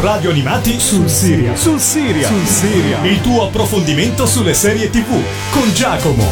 Radio Animati sul Siria. Sul Siria. Sul Siria. Il tuo approfondimento sulle serie TV con Giacomo.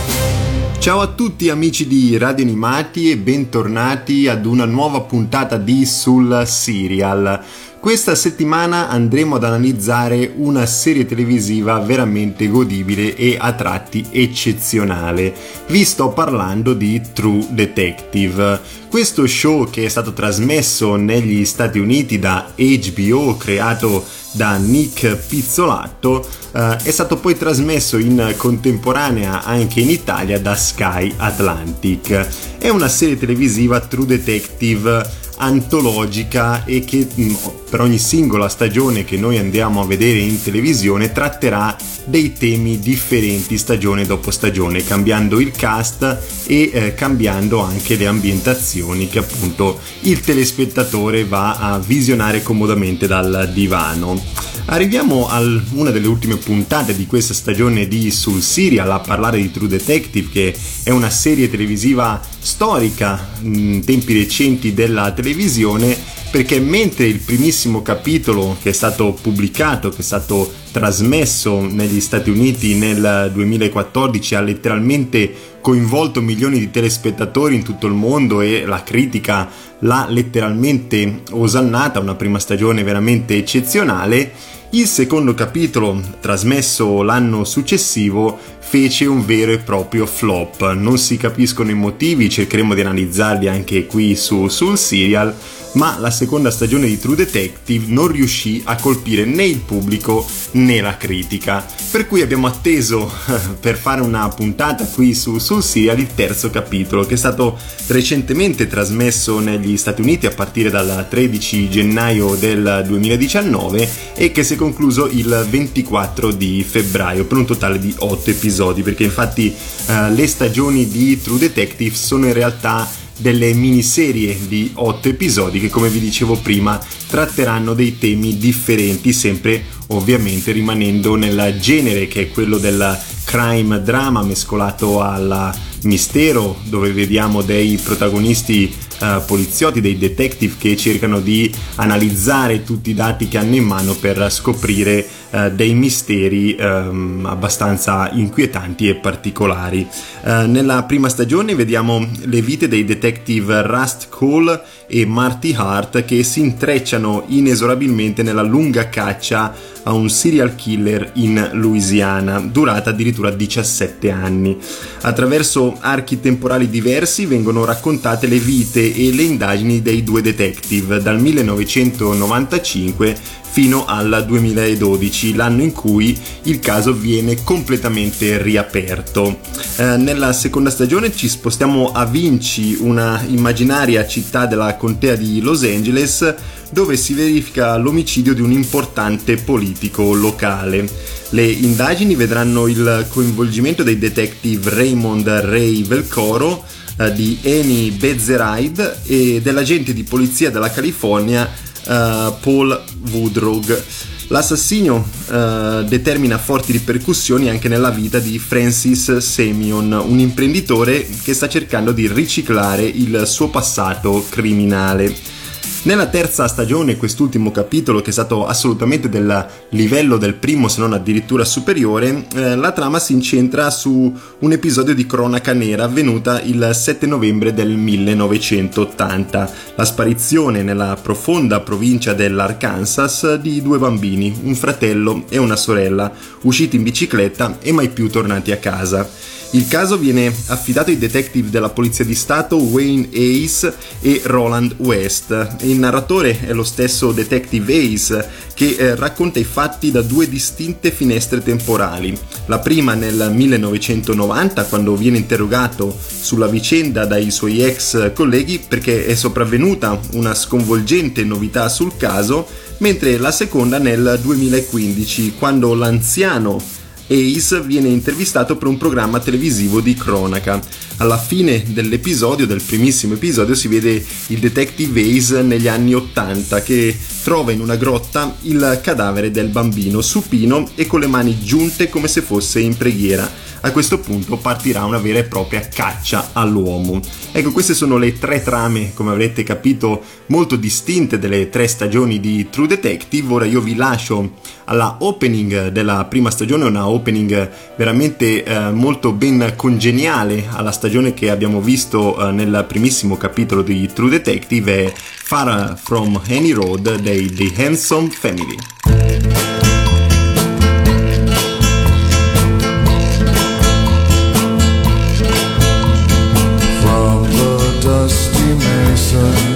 Ciao a tutti amici di Radio Animati e bentornati ad una nuova puntata di Sul Serial. Questa settimana andremo ad analizzare una serie televisiva veramente godibile e a tratti eccezionale. Vi sto parlando di True Detective. Questo show che è stato trasmesso negli Stati Uniti da HBO, creato da Nick Pizzolatto, eh, è stato poi trasmesso in contemporanea anche in Italia da Sky Atlantic. È una serie televisiva True Detective antologica e che mm, per ogni singola stagione che noi andiamo a vedere in televisione tratterà dei temi differenti stagione dopo stagione, cambiando il cast e eh, cambiando anche le ambientazioni che appunto il telespettatore va a visionare comodamente dal divano. Arriviamo a una delle ultime puntate di questa stagione di Sul Serial a parlare di True Detective che è una serie televisiva storica in tempi recenti della televisione perché mentre il primissimo capitolo che è stato pubblicato, che è stato trasmesso negli Stati Uniti nel 2014 ha letteralmente coinvolto milioni di telespettatori in tutto il mondo e la critica l'ha letteralmente osannata, una prima stagione veramente eccezionale, il secondo capitolo, trasmesso l'anno successivo, fece un vero e proprio flop. Non si capiscono i motivi, cercheremo di analizzarli anche qui su, sul serial, ma la seconda stagione di True Detective non riuscì a colpire né il pubblico né la critica. Per cui abbiamo atteso per fare una puntata qui su, sul serial il terzo capitolo, che è stato recentemente trasmesso negli Stati Uniti a partire dal 13 gennaio del 2019 e che si è concluso il 24 di febbraio per un totale di 8 episodi, perché infatti uh, le stagioni di True Detective sono in realtà delle miniserie di 8 episodi che come vi dicevo prima tratteranno dei temi differenti sempre ovviamente rimanendo nel genere che è quello del crime drama mescolato al mistero dove vediamo dei protagonisti uh, poliziotti, dei detective che cercano di analizzare tutti i dati che hanno in mano per scoprire uh, dei misteri um, abbastanza inquietanti e particolari. Uh, nella prima stagione vediamo le vite dei detective Rust Cole e Marty Hart che si intrecciano inesorabilmente nella lunga caccia a un serial killer in Louisiana, durata addirittura 17 anni. Attraverso archi temporali diversi vengono raccontate le vite e le indagini dei due detective dal 1995 fino al 2012, l'anno in cui il caso viene completamente riaperto. Eh, nella seconda stagione ci spostiamo a Vinci, una immaginaria città della contea di Los Angeles, dove si verifica l'omicidio di un importante politico locale. Le indagini vedranno il coinvolgimento dei detective Raymond Ray Velcoro, eh, di Annie Bezzeride e dell'agente di polizia della California uh, Paul Woodrow. L'assassinio uh, determina forti ripercussioni anche nella vita di Francis Semyon, un imprenditore che sta cercando di riciclare il suo passato criminale. Nella terza stagione, quest'ultimo capitolo, che è stato assolutamente del livello del primo, se non addirittura superiore, eh, la trama si incentra su un episodio di cronaca nera avvenuta il 7 novembre del 1980, la sparizione nella profonda provincia dell'Arkansas di due bambini, un fratello e una sorella, usciti in bicicletta e mai più tornati a casa. Il caso viene affidato ai detective della Polizia di Stato Wayne Ace e Roland West. Il narratore è lo stesso detective Ace che eh, racconta i fatti da due distinte finestre temporali. La prima nel 1990 quando viene interrogato sulla vicenda dai suoi ex colleghi perché è sopravvenuta una sconvolgente novità sul caso, mentre la seconda nel 2015 quando l'anziano Ace viene intervistato per un programma televisivo di cronaca. Alla fine dell'episodio, del primissimo episodio, si vede il detective Ace negli anni 80 che trova in una grotta il cadavere del bambino supino e con le mani giunte come se fosse in preghiera a questo punto partirà una vera e propria caccia all'uomo. Ecco, queste sono le tre trame, come avrete capito, molto distinte delle tre stagioni di True Detective. Ora io vi lascio alla opening della prima stagione, una opening veramente eh, molto ben congeniale alla stagione che abbiamo visto eh, nel primissimo capitolo di True Detective, è Far From Any Road dei The Handsome Family. sun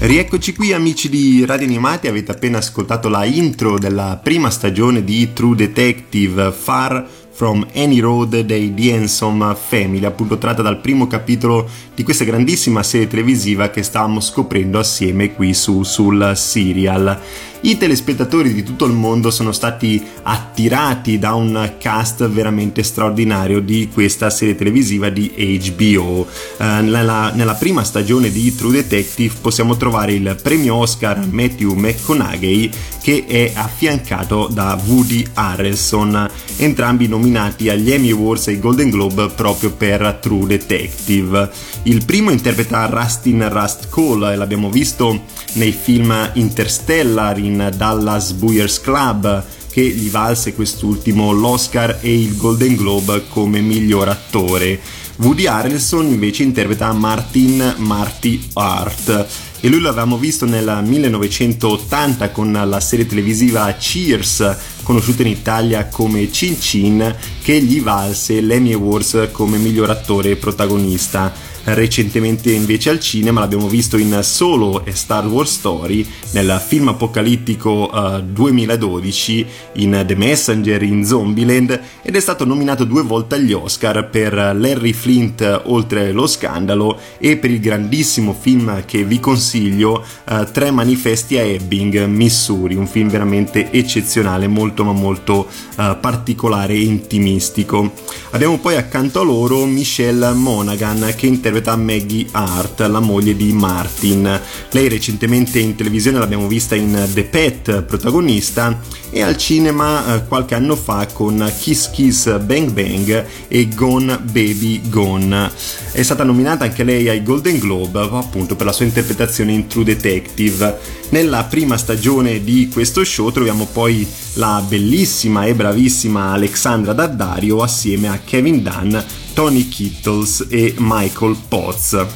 Rieccoci qui amici di Radio Animati, avete appena ascoltato la intro della prima stagione di True Detective Far From Any Road dei The Handsome Family, appunto tratta dal primo capitolo di questa grandissima serie televisiva che stavamo scoprendo assieme qui su, sul serial i telespettatori di tutto il mondo sono stati attirati da un cast veramente straordinario di questa serie televisiva di HBO. Eh, nella, nella, prima stagione di True Detective possiamo trovare il premio Oscar Matthew McConaughey che è affiancato da Woody Harrelson, entrambi nominati agli Emmy Awards e ai Golden Globe proprio per True Detective. Il primo interpreta Rustin Rust Cole l'abbiamo visto nei film Interstellar, in Dallas Buyers Club, che gli valse quest'ultimo l'Oscar e il Golden Globe come miglior attore. Woody Harrelson invece interpreta Martin Marty Hart e lui l'avevamo visto nel 1980 con la serie televisiva Cheers, conosciuta in Italia come Cin Cin, che gli valse l'Emmy Awards come miglior attore protagonista recentemente invece al cinema, l'abbiamo visto in Solo e Star Wars Story, nel film apocalittico uh, 2012, in The Messenger, in Zombieland ed è stato nominato due volte agli Oscar per Larry Flint oltre lo scandalo e per il grandissimo film che vi consiglio, uh, Tre manifesti a Ebbing, Missouri, un film veramente eccezionale, molto ma molto uh, particolare e intimistico. Abbiamo poi accanto a loro Michelle Monaghan che interpreta interpreta Maggie Hart, la moglie di Martin. Lei recentemente in televisione l'abbiamo vista in The Pet, protagonista, e al cinema eh, qualche anno fa con Kiss Kiss Bang Bang e Gone Baby Gone. È stata nominata anche lei ai Golden Globe appunto per la sua interpretazione in True Detective. Nella prima stagione di questo show troviamo poi la bellissima e bravissima Alexandra Daddario assieme a Kevin Dunn, Tony Kittles e Michael Potts.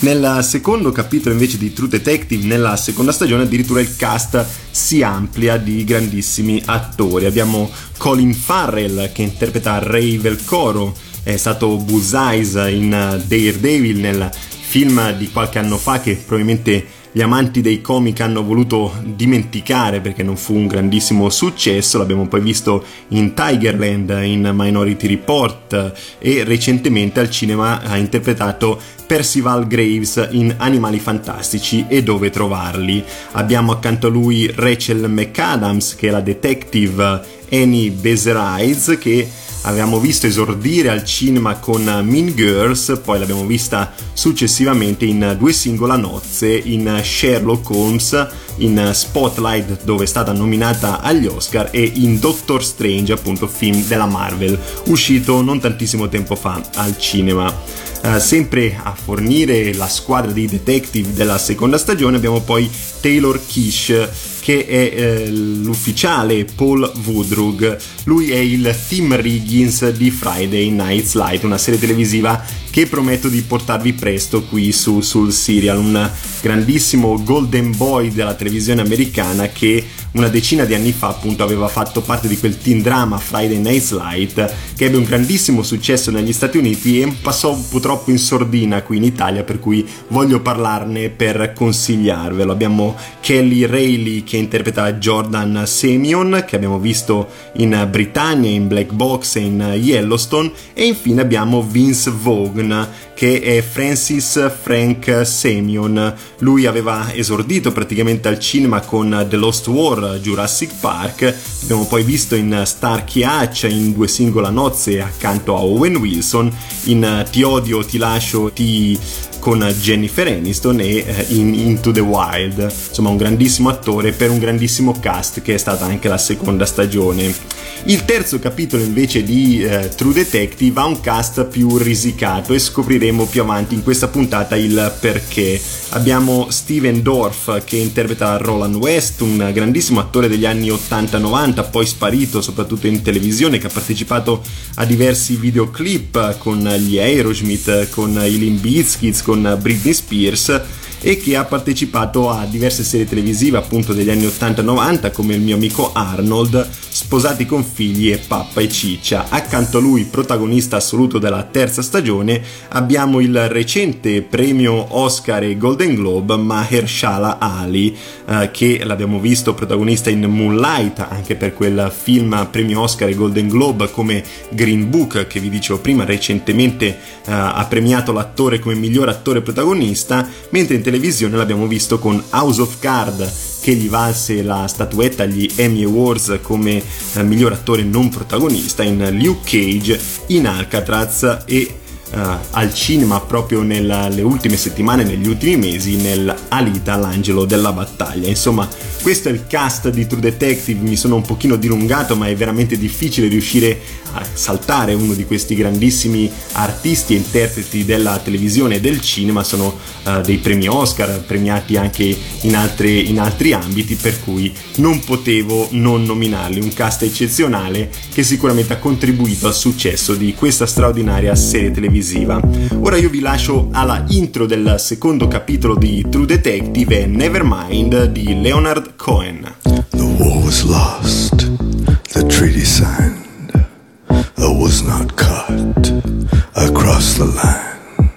Nel secondo capitolo invece di True Detective, nella seconda stagione, addirittura il cast si amplia di grandissimi attori. Abbiamo Colin Farrell che interpreta Ray Velcoro, è stato Buzz Eyes in Daredevil nel film di qualche anno fa che probabilmente gli amanti dei comic hanno voluto dimenticare perché non fu un grandissimo successo, l'abbiamo poi visto in Tigerland, in Minority Report e recentemente al cinema ha interpretato Percival Graves in Animali Fantastici e Dove Trovarli. Abbiamo accanto a lui Rachel McAdams che è la detective Annie Bezerides che avevamo visto esordire al cinema con Mean Girls, poi l'abbiamo vista successivamente in Due singola nozze, in Sherlock Holmes, in Spotlight dove è stata nominata agli Oscar e in Doctor Strange, appunto film della Marvel, uscito non tantissimo tempo fa al cinema. Uh, sempre a fornire la squadra di detective della seconda stagione abbiamo poi Taylor Kish che è eh, l'ufficiale Paul Woodrug. Lui è il Tim Riggins di Friday Night's Light, una serie televisiva che prometto di portarvi presto qui su, sul serial, un grandissimo golden boy della televisione americana che una decina di anni fa appunto aveva fatto parte di quel teen drama Friday Night's Light che ebbe un grandissimo successo negli Stati Uniti e passò purtroppo in sordina qui in Italia per cui voglio parlarne per consigliarvelo. Abbiamo Kelly Rayleigh che interpreta Jordan Semion che abbiamo visto in Britannia, in Black Box e in Yellowstone e infine abbiamo Vince Vaughn che è Francis Frank Semion. Lui aveva esordito praticamente al cinema con The Lost War, Jurassic Park, abbiamo poi visto in Starkey Hatch in due singola nozze accanto a Owen Wilson, in Ti odio, ti lascio, ti con Jennifer Aniston e eh, in Into the Wild. Insomma, un grandissimo attore per un grandissimo cast che è stata anche la seconda stagione. Il terzo capitolo invece di eh, True Detective ha un cast più risicato e scopriremo più avanti in questa puntata il perché. Abbiamo Steven Dorff che interpreta Roland West, un grandissimo attore degli anni 80-90, poi sparito soprattutto in televisione, che ha partecipato a diversi videoclip con gli Aerosmith, con i Limbiskits, con Britney Spears e che ha partecipato a diverse serie televisive appunto degli anni 80-90 come il mio amico Arnold, Sposati con figli e Pappa e Ciccia. Accanto a lui, protagonista assoluto della terza stagione, abbiamo il recente premio Oscar e Golden Globe Mahershala Ali, eh, che l'abbiamo visto protagonista in Moonlight, anche per quel film premio Oscar e Golden Globe come Green Book che vi dicevo prima recentemente eh, ha premiato l'attore come miglior attore protagonista, mentre in televisione l'abbiamo visto con House of Card che gli valse la statuetta agli Emmy Awards come eh, miglior attore non protagonista in Luke Cage, in Alcatraz e uh, al cinema proprio nelle ultime settimane, negli ultimi mesi, nel Alita, l'angelo della battaglia. Insomma, questo è il cast di True Detective, mi sono un pochino dilungato, ma è veramente difficile riuscire a saltare uno di questi grandissimi artisti e interpreti della televisione e del cinema, sono uh, dei premi Oscar, premiati anche in, altre, in altri ambiti, per cui non potevo non nominarli, un cast eccezionale che sicuramente ha contribuito al successo di questa straordinaria serie televisiva. Ora io vi lascio alla intro del secondo capitolo di True Detective e Nevermind di Leonard Cohen. The war was lost, the treaty signed. I was not caught. I crossed the line.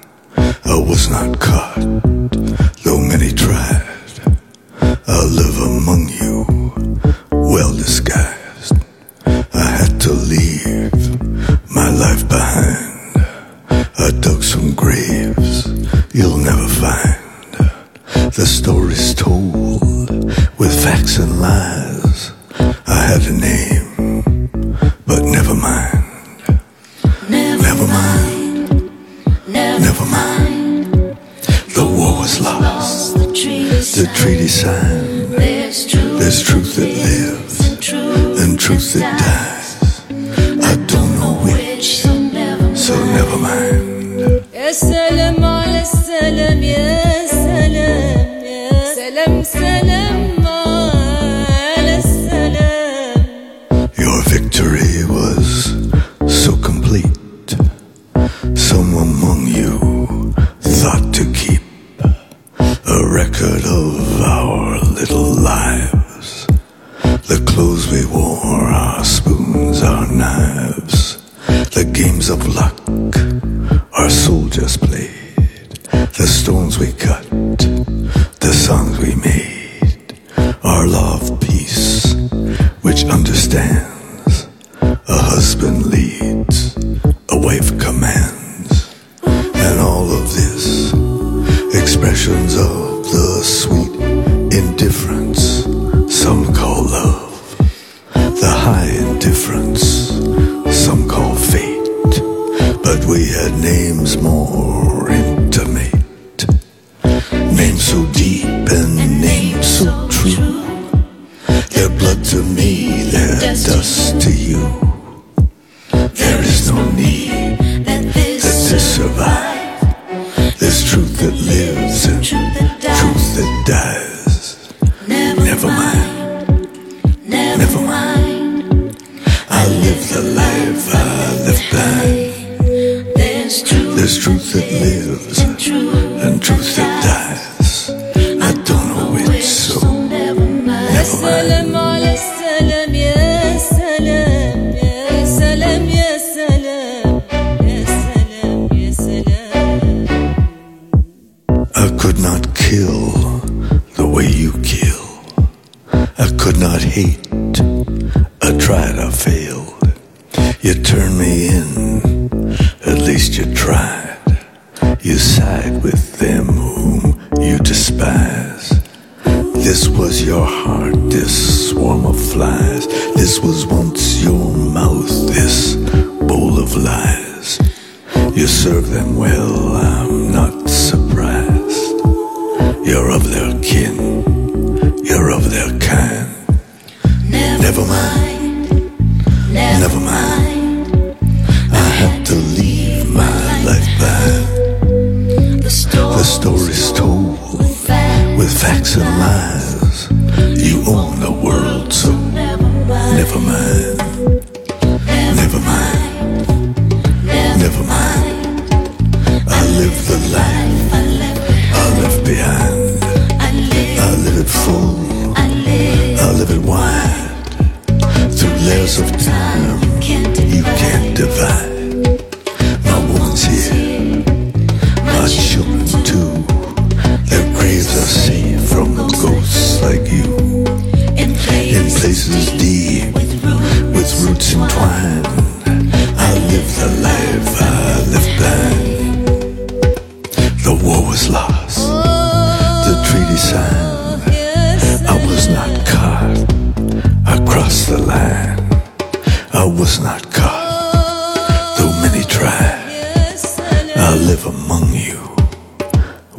I was not caught, though many tried. I live among you, well disguised. I had to leave my life behind. I dug some graves you'll never find. The stories told with facts and lies. I have a name, but never mind. Never, never mind. mind. Never, never mind. mind. The war was lost. The treaty, signed. There's truth, There's truth that lives and truth that dies. The high indifference some call fate, but we had names more intimate, names so deep and names so true. Their blood to me, their dust to you. You serve them well, I'm not surprised. You're of their kin, you're of their kind. Never mind, never mind. I have to leave my life behind. The story's told with facts and lies. You own the world, so never mind, it full, I live it wide. Through layers of live among you,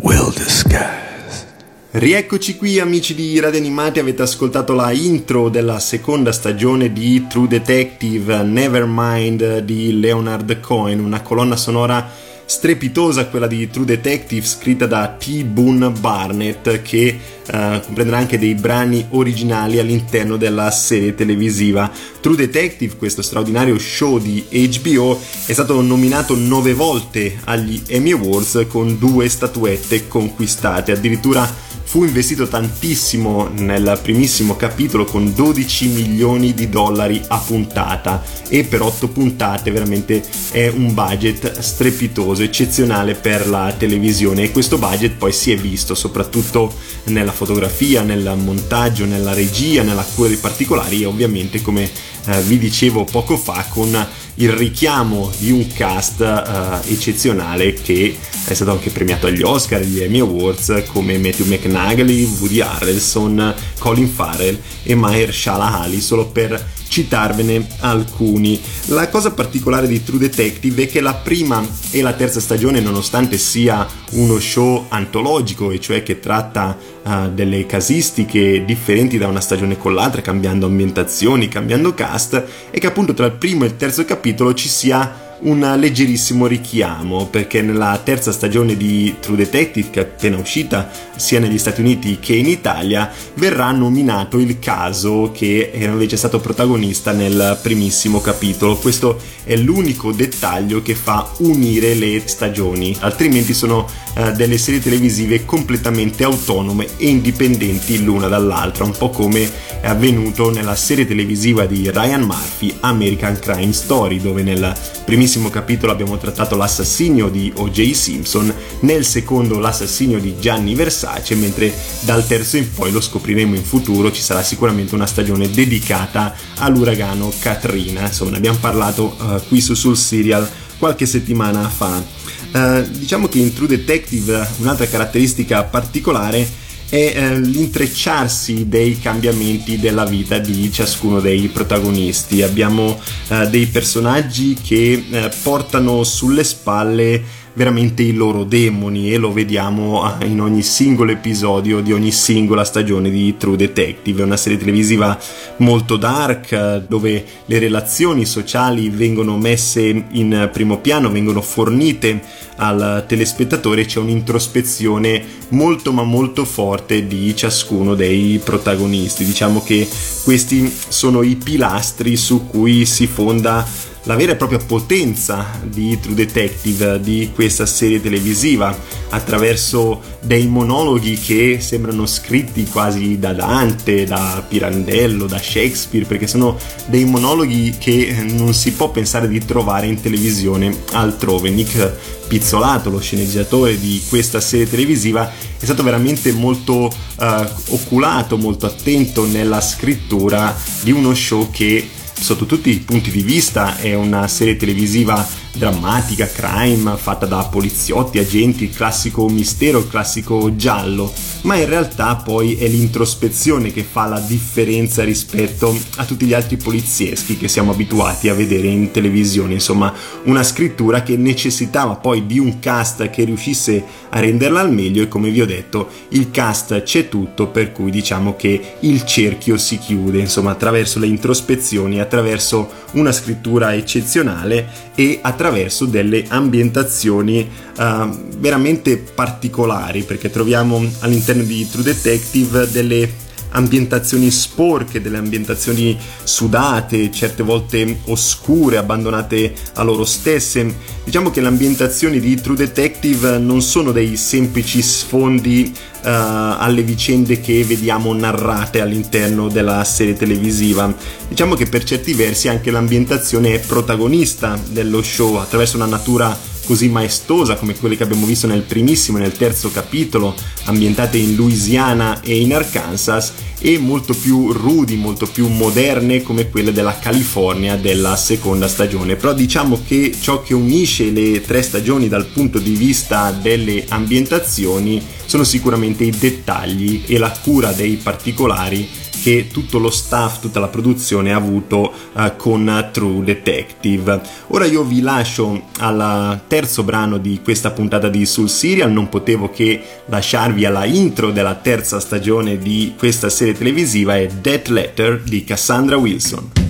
well disguised. Rieccoci qui amici di Radio Animati, avete ascoltato la intro della seconda stagione di True Detective Nevermind di Leonard Cohen, una colonna sonora strepitosa quella di True Detective scritta da T. Boone Barnett che eh, comprenderà anche dei brani originali all'interno della serie televisiva. True Detective, questo straordinario show di HBO, è stato nominato nove volte agli Emmy Awards con due statuette conquistate, addirittura fu investito tantissimo nel primissimo capitolo con 12 milioni di dollari a puntata e per 8 puntate veramente è un budget strepitoso, eccezionale per la televisione e questo budget poi si è visto soprattutto nella fotografia, nel montaggio, nella regia, nella cura dei particolari e ovviamente come eh, vi dicevo poco fa con il richiamo di un cast eh, eccezionale che è stato anche premiato agli Oscar agli Emmy Awards come Matthew McNaghy, Woody Harrelson, Colin Farrell e Mahershala Ali solo per citarvene alcuni. La cosa particolare di True Detective è che la prima e la terza stagione, nonostante sia uno show antologico, e cioè che tratta uh, delle casistiche differenti da una stagione con l'altra, cambiando ambientazioni, cambiando cast, è che appunto tra il primo e il terzo capitolo ci sia un leggerissimo richiamo perché nella terza stagione di True Detective che è appena uscita sia negli Stati Uniti che in Italia verrà nominato il caso che era invece stato protagonista nel primissimo capitolo. Questo è l'unico dettaglio che fa unire le stagioni altrimenti sono eh, delle serie televisive completamente autonome e indipendenti l'una dall'altra un po' come è avvenuto nella serie televisiva di Ryan Murphy American Crime Story dove nel primissimo capitolo abbiamo trattato l'assassinio di O.J. Simpson, nel secondo l'assassinio di Gianni Versace, mentre dal terzo in poi lo scopriremo in futuro, ci sarà sicuramente una stagione dedicata all'uragano Katrina. Insomma, ne abbiamo parlato uh, qui su Sul Serial qualche settimana fa. Uh, diciamo che in True Detective un'altra caratteristica particolare è eh, l'intrecciarsi dei cambiamenti della vita di ciascuno dei protagonisti. Abbiamo eh, dei personaggi che portano sulle spalle veramente i loro demoni e lo vediamo ah, in ogni singolo episodio di ogni singola stagione di True Detective. Una serie televisiva molto dark dove le relazioni sociali vengono messe in primo piano, vengono fornite al telespettatore, c'è un'introspezione molto ma molto forte di ciascuno dei protagonisti. Diciamo che questi sono i pilastri su cui si fonda la vera e propria potenza di True Detective, di questa serie televisiva, attraverso dei monologhi che sembrano scritti quasi da Dante, da Pirandello, da Shakespeare, perché sono dei monologhi che non si può pensare di trovare in televisione altrove. Nick Pizzolato, lo sceneggiatore di questa serie televisiva, è stato veramente molto uh, oculato, molto attento nella scrittura di uno show che sotto tutti i punti di vista è una serie televisiva drammatica, crime, fatta da poliziotti, agenti, il classico mistero, il classico giallo, ma in realtà poi è l'introspezione che fa la differenza rispetto a tutti gli altri polizieschi che siamo abituati a vedere in televisione, insomma una scrittura che necessitava poi di un cast che riuscisse a renderla al meglio e come vi ho detto il cast c'è tutto per cui diciamo che il cerchio si chiude, insomma attraverso le introspezioni, attraverso una scrittura eccezionale e attraverso delle ambientazioni uh, veramente particolari perché troviamo all'interno di True Detective delle ambientazioni sporche, delle ambientazioni sudate, certe volte oscure, abbandonate a loro stesse. Diciamo che le ambientazioni di True Detective non sono dei semplici sfondi uh, alle vicende che vediamo narrate all'interno della serie televisiva. Diciamo che per certi versi anche l'ambientazione è protagonista dello show attraverso una natura così maestosa come quelle che abbiamo visto nel primissimo e nel terzo capitolo, ambientate in Louisiana e in Arkansas, e molto più rudi, molto più moderne come quelle della California della seconda stagione. Però diciamo che ciò che unisce le tre stagioni dal punto di vista delle ambientazioni sono sicuramente i dettagli e la cura dei particolari che tutto lo staff, tutta la produzione ha avuto uh, con True Detective. Ora io vi lascio al terzo brano di questa puntata di Sul Serial, non potevo che lasciarvi alla intro della terza stagione di questa serie televisiva è Death Letter di Cassandra Wilson.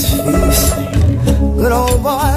tasty. Good old boy.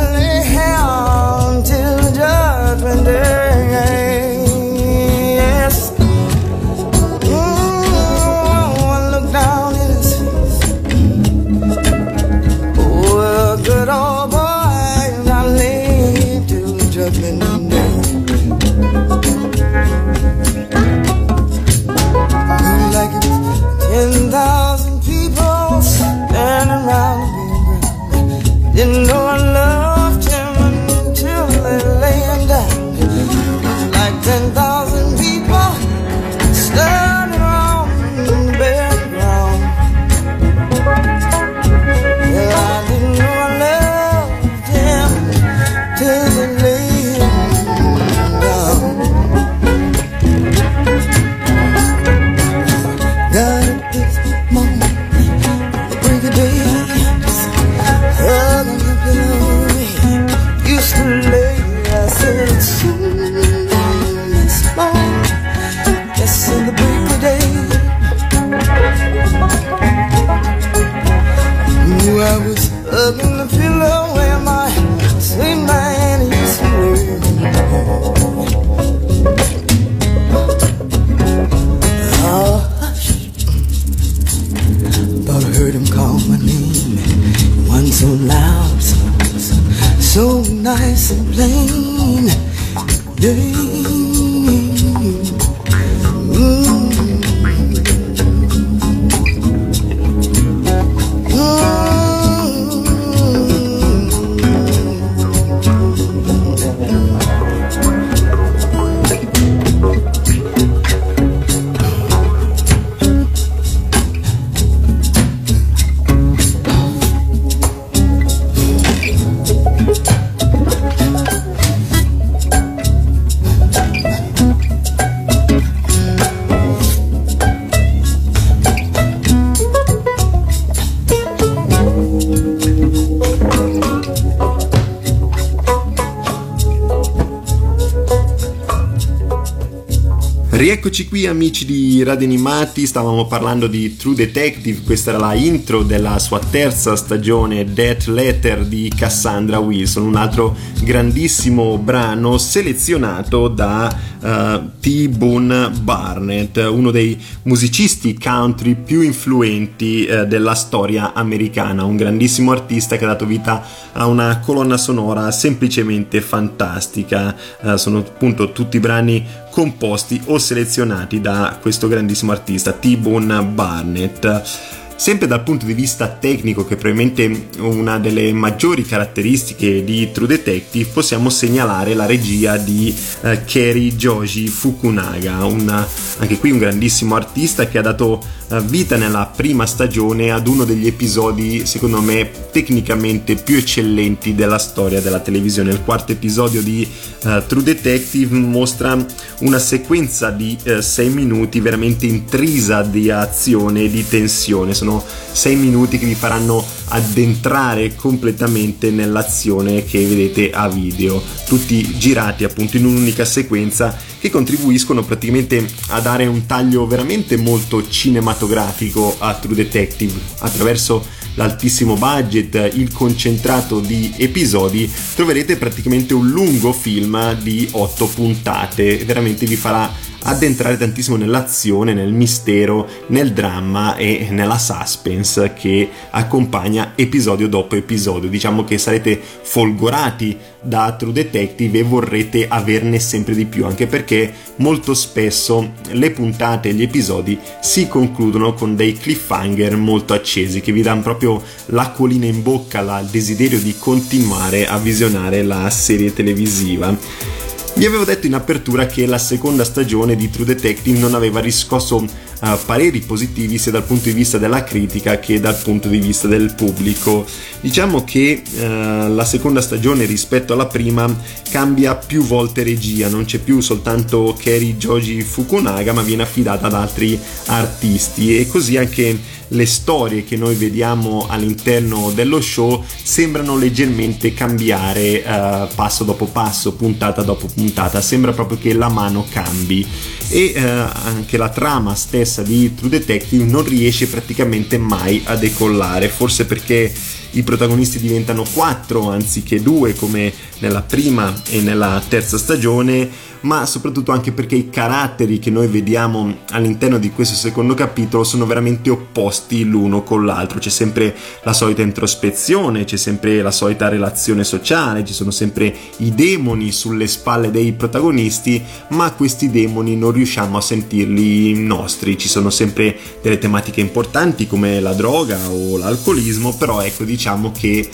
Rieccoci qui amici di Radio Animati, stavamo parlando di True Detective, questa era la intro della sua terza stagione Death Letter di Cassandra Wilson, un altro grandissimo brano selezionato da uh, T. Boone Barnett, uno dei musicisti country più influenti uh, della storia americana, un grandissimo artista che ha dato vita a una colonna sonora semplicemente fantastica, uh, sono appunto tutti brani composti o selezionati da questo grandissimo artista T-Bone Barnett. Sempre dal punto di vista tecnico, che è probabilmente una delle maggiori caratteristiche di True Detective, possiamo segnalare la regia di eh, Keri Joji Fukunaga, una, anche qui un grandissimo artista che ha dato eh, vita nella prima stagione ad uno degli episodi, secondo me, tecnicamente più eccellenti della storia della televisione. Il quarto episodio di eh, True Detective mostra una sequenza di 6 minuti veramente intrisa di azione e di tensione. Sono 6 minuti che vi faranno addentrare completamente nell'azione che vedete a video, tutti girati appunto in un'unica sequenza che contribuiscono praticamente a dare un taglio veramente molto cinematografico a True Detective. Attraverso l'altissimo budget, il concentrato di episodi, troverete praticamente un lungo film di 8 puntate, veramente vi farà addentrare tantissimo nell'azione, nel mistero, nel dramma e nella suspense che accompagna episodio dopo episodio. Diciamo che sarete folgorati da True Detective e vorrete averne sempre di più, anche perché molto spesso le puntate e gli episodi si concludono con dei cliffhanger molto accesi che vi danno proprio l'acquolina in bocca, il desiderio di continuare a visionare la serie televisiva. Vi avevo detto in apertura che la seconda stagione di True Detective non aveva riscosso uh, pareri positivi sia dal punto di vista della critica che dal punto di vista del pubblico. Diciamo che uh, la seconda stagione rispetto alla prima cambia più volte regia, non c'è più soltanto Keri Joji Fukunaga ma viene affidata ad altri artisti. E così anche le storie che noi vediamo all'interno dello show sembrano leggermente cambiare uh, passo dopo passo, puntata dopo puntata, sembra proprio che la mano cambi. E uh, anche la trama stessa promessa di True Detective non riesce praticamente mai a decollare, forse perché i protagonisti diventano quattro anziché due come nella prima e nella terza stagione ma soprattutto anche perché i caratteri che noi vediamo all'interno di questo secondo capitolo sono veramente opposti l'uno con l'altro. C'è sempre la solita introspezione, c'è sempre la solita relazione sociale, ci sono sempre i demoni sulle spalle dei protagonisti, ma questi demoni non riusciamo a sentirli nostri. Ci sono sempre delle tematiche importanti come la droga o l'alcolismo, però ecco diciamo che eh,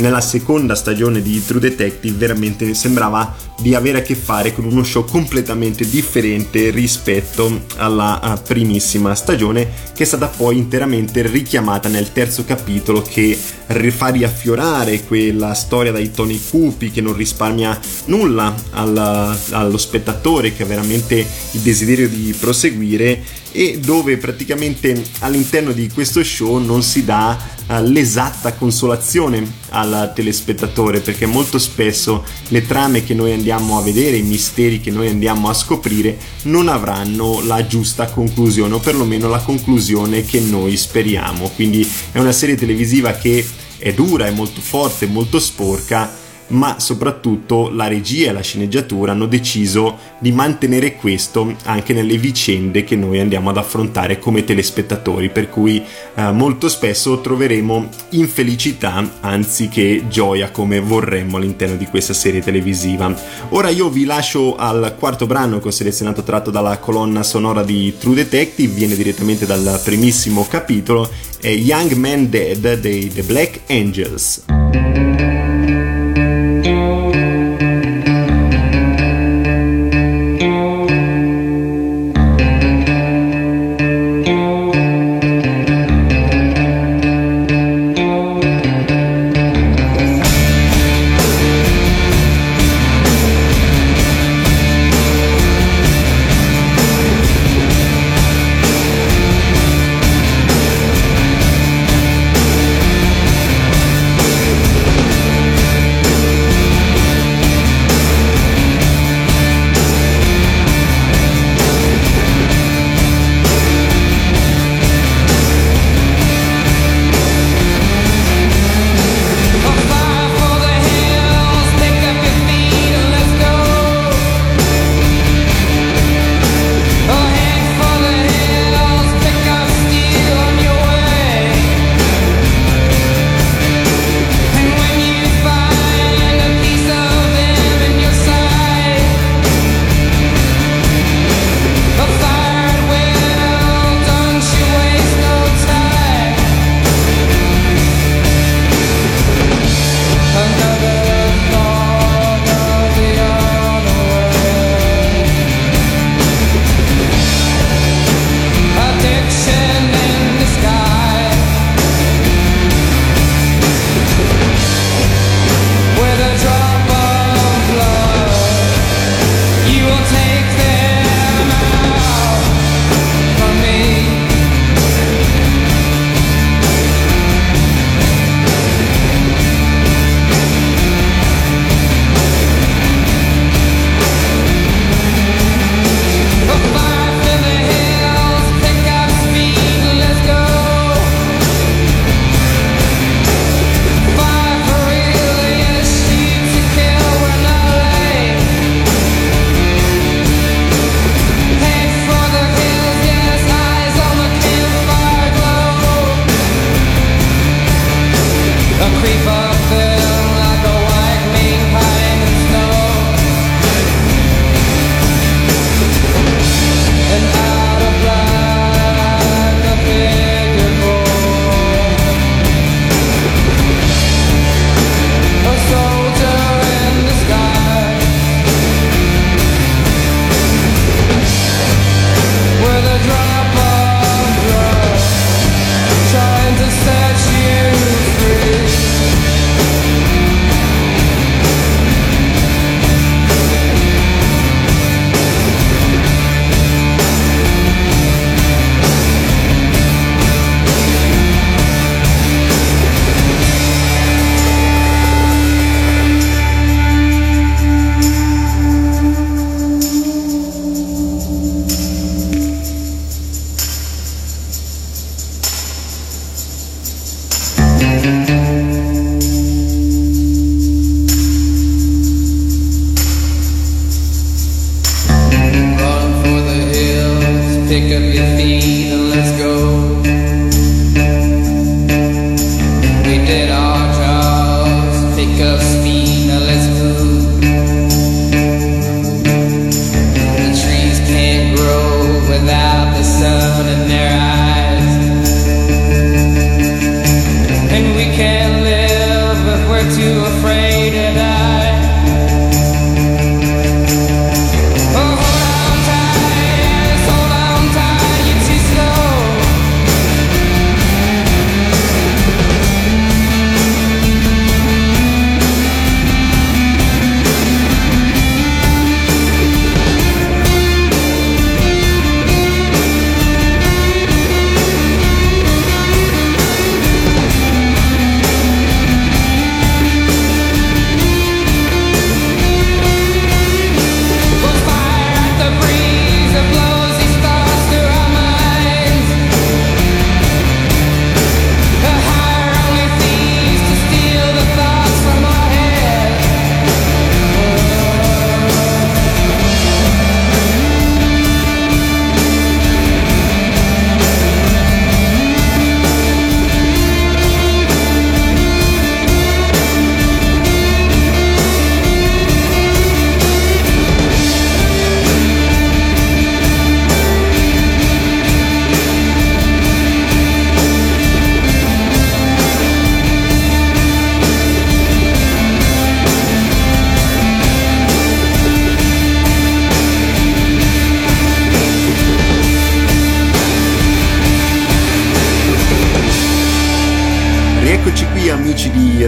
nella seconda stagione di True Detective veramente sembrava di avere a che fare con uno show completamente differente rispetto alla eh, primissima stagione che è stata poi interamente richiamata nel terzo capitolo che fa riaffiorare quella storia dai toni cupi che non risparmia nulla alla, allo spettatore che ha veramente il desiderio di proseguire e dove praticamente all'interno di questo show non si dà uh, l'esatta consolazione al telespettatore perché molto spesso le trame che noi andiamo a vedere, i misteri che noi andiamo a scoprire non avranno la giusta conclusione o perlomeno la conclusione che noi speriamo. Quindi è una serie televisiva che è dura, è molto forte, molto sporca ma soprattutto la regia e la sceneggiatura hanno deciso di mantenere questo anche nelle vicende che noi andiamo ad affrontare come telespettatori, per cui eh, molto spesso troveremo infelicità anziché gioia come vorremmo all'interno di questa serie televisiva. Ora io vi lascio al quarto brano che ho selezionato tratto dalla colonna sonora di True Detective, viene direttamente dal primissimo capitolo, è Young Man Dead dei The Black Angels.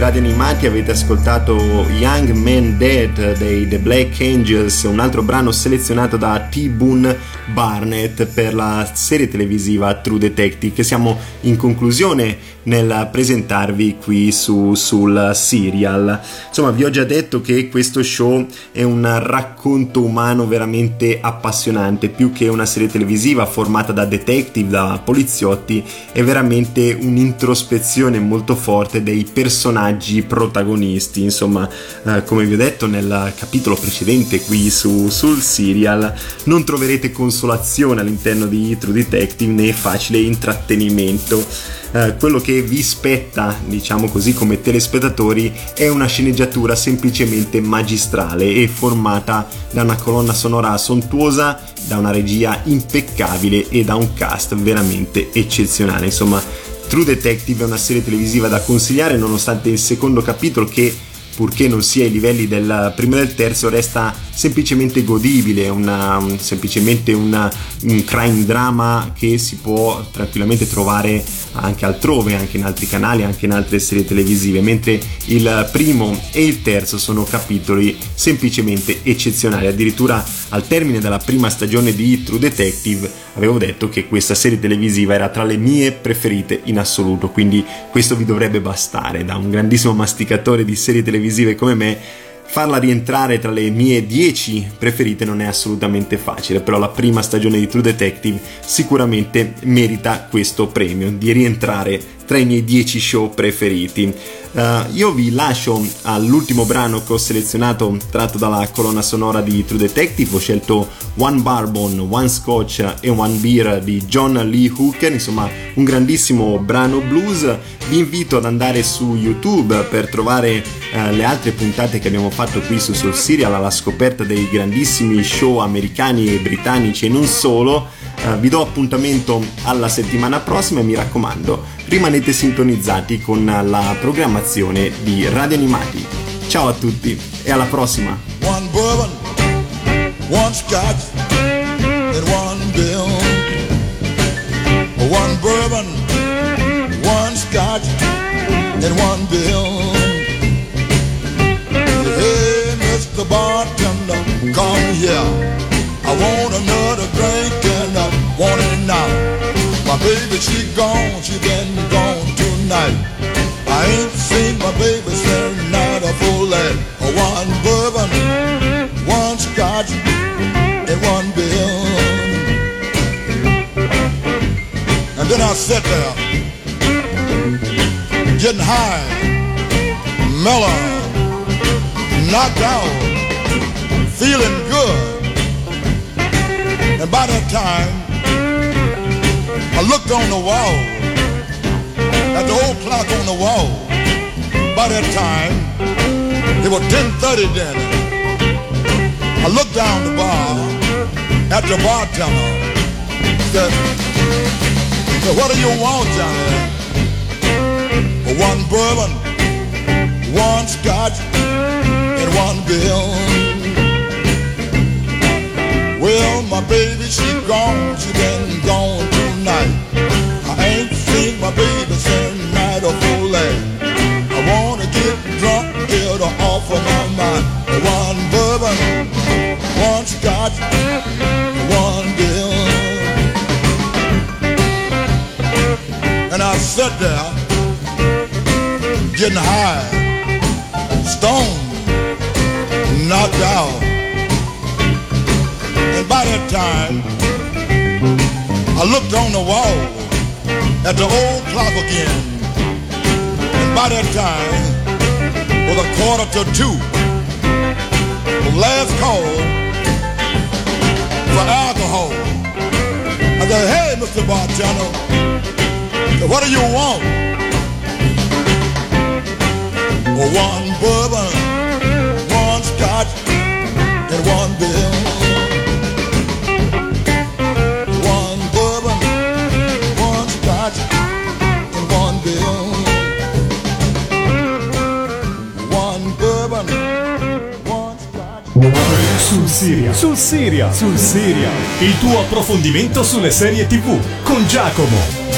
Radio Animati, avete ascoltato Young Man Dead dei The Black Angels, un altro brano selezionato da T. Boone Barnett per la serie televisiva True Detective che siamo in conclusione nel presentarvi qui su, sul serial. Insomma, vi ho già detto che questo show è un racconto umano veramente appassionante, più che una serie televisiva formata da detective, da poliziotti, è veramente un'introspezione molto forte dei personaggi protagonisti. Insomma, eh, come vi ho detto nel capitolo precedente qui su, sul serial, non troverete consolazione all'interno di True Detective né facile intrattenimento eh, quello che vi spetta, diciamo così, come telespettatori è una sceneggiatura semplicemente magistrale e formata da una colonna sonora sontuosa, da una regia impeccabile e da un cast veramente eccezionale. Insomma, True Detective è una serie televisiva da consigliare nonostante il secondo capitolo che purché non sia ai livelli del primo e del terzo, resta semplicemente godibile, una, semplicemente una, un crime drama che si può tranquillamente trovare anche altrove, anche in altri canali, anche in altre serie televisive, mentre il primo e il terzo sono capitoli semplicemente eccezionali. Addirittura al termine della prima stagione di True Detective avevo detto che questa serie televisiva era tra le mie preferite in assoluto, quindi questo vi dovrebbe bastare. Da un grandissimo masticatore di serie televisive come me farla rientrare tra le mie 10 preferite non è assolutamente facile, però la prima stagione di True Detective sicuramente merita questo premio di rientrare tra i miei 10 show preferiti. Uh, io vi lascio all'ultimo brano che ho selezionato tratto dalla colonna sonora di True Detective. Ho scelto One Bourbon, One Scotch e One Beer di John Lee Hooker, insomma un grandissimo brano blues. Vi invito ad andare su YouTube per trovare uh, le altre puntate che abbiamo fatto qui su Soul Serial alla scoperta dei grandissimi show americani e britannici e non solo. Uh, vi do appuntamento alla settimana prossima e mi raccomando, rimanete sintonizzati con la programmazione di Radio Animati. Ciao a tutti e alla prossima! Baby, she gone, she been gone tonight. I ain't seen my baby since night a full lead. One bourbon, one scotch, and one bill. And then I sat there, getting high, mellow, knocked out, feeling good. And by that time, I looked on the wall, at the old clock on the wall. By that time, it was 10.30 then. I looked down the bar at the bartender. Said, said, what do you want, Johnny? One bourbon, one scotch, and one bill. Well, my baby, she gone, she been gone getting high, stoned, knocked out. And by that time, I looked on the wall at the old clock again. And by that time, was a quarter to two. The last call for alcohol. I said, hey, Mr. Bartender, what do you want? One bourbon, one scotch, and one bill. Sul Siria, sul Siria, sul Siria. Il tuo approfondimento sulle serie TV con Giacomo.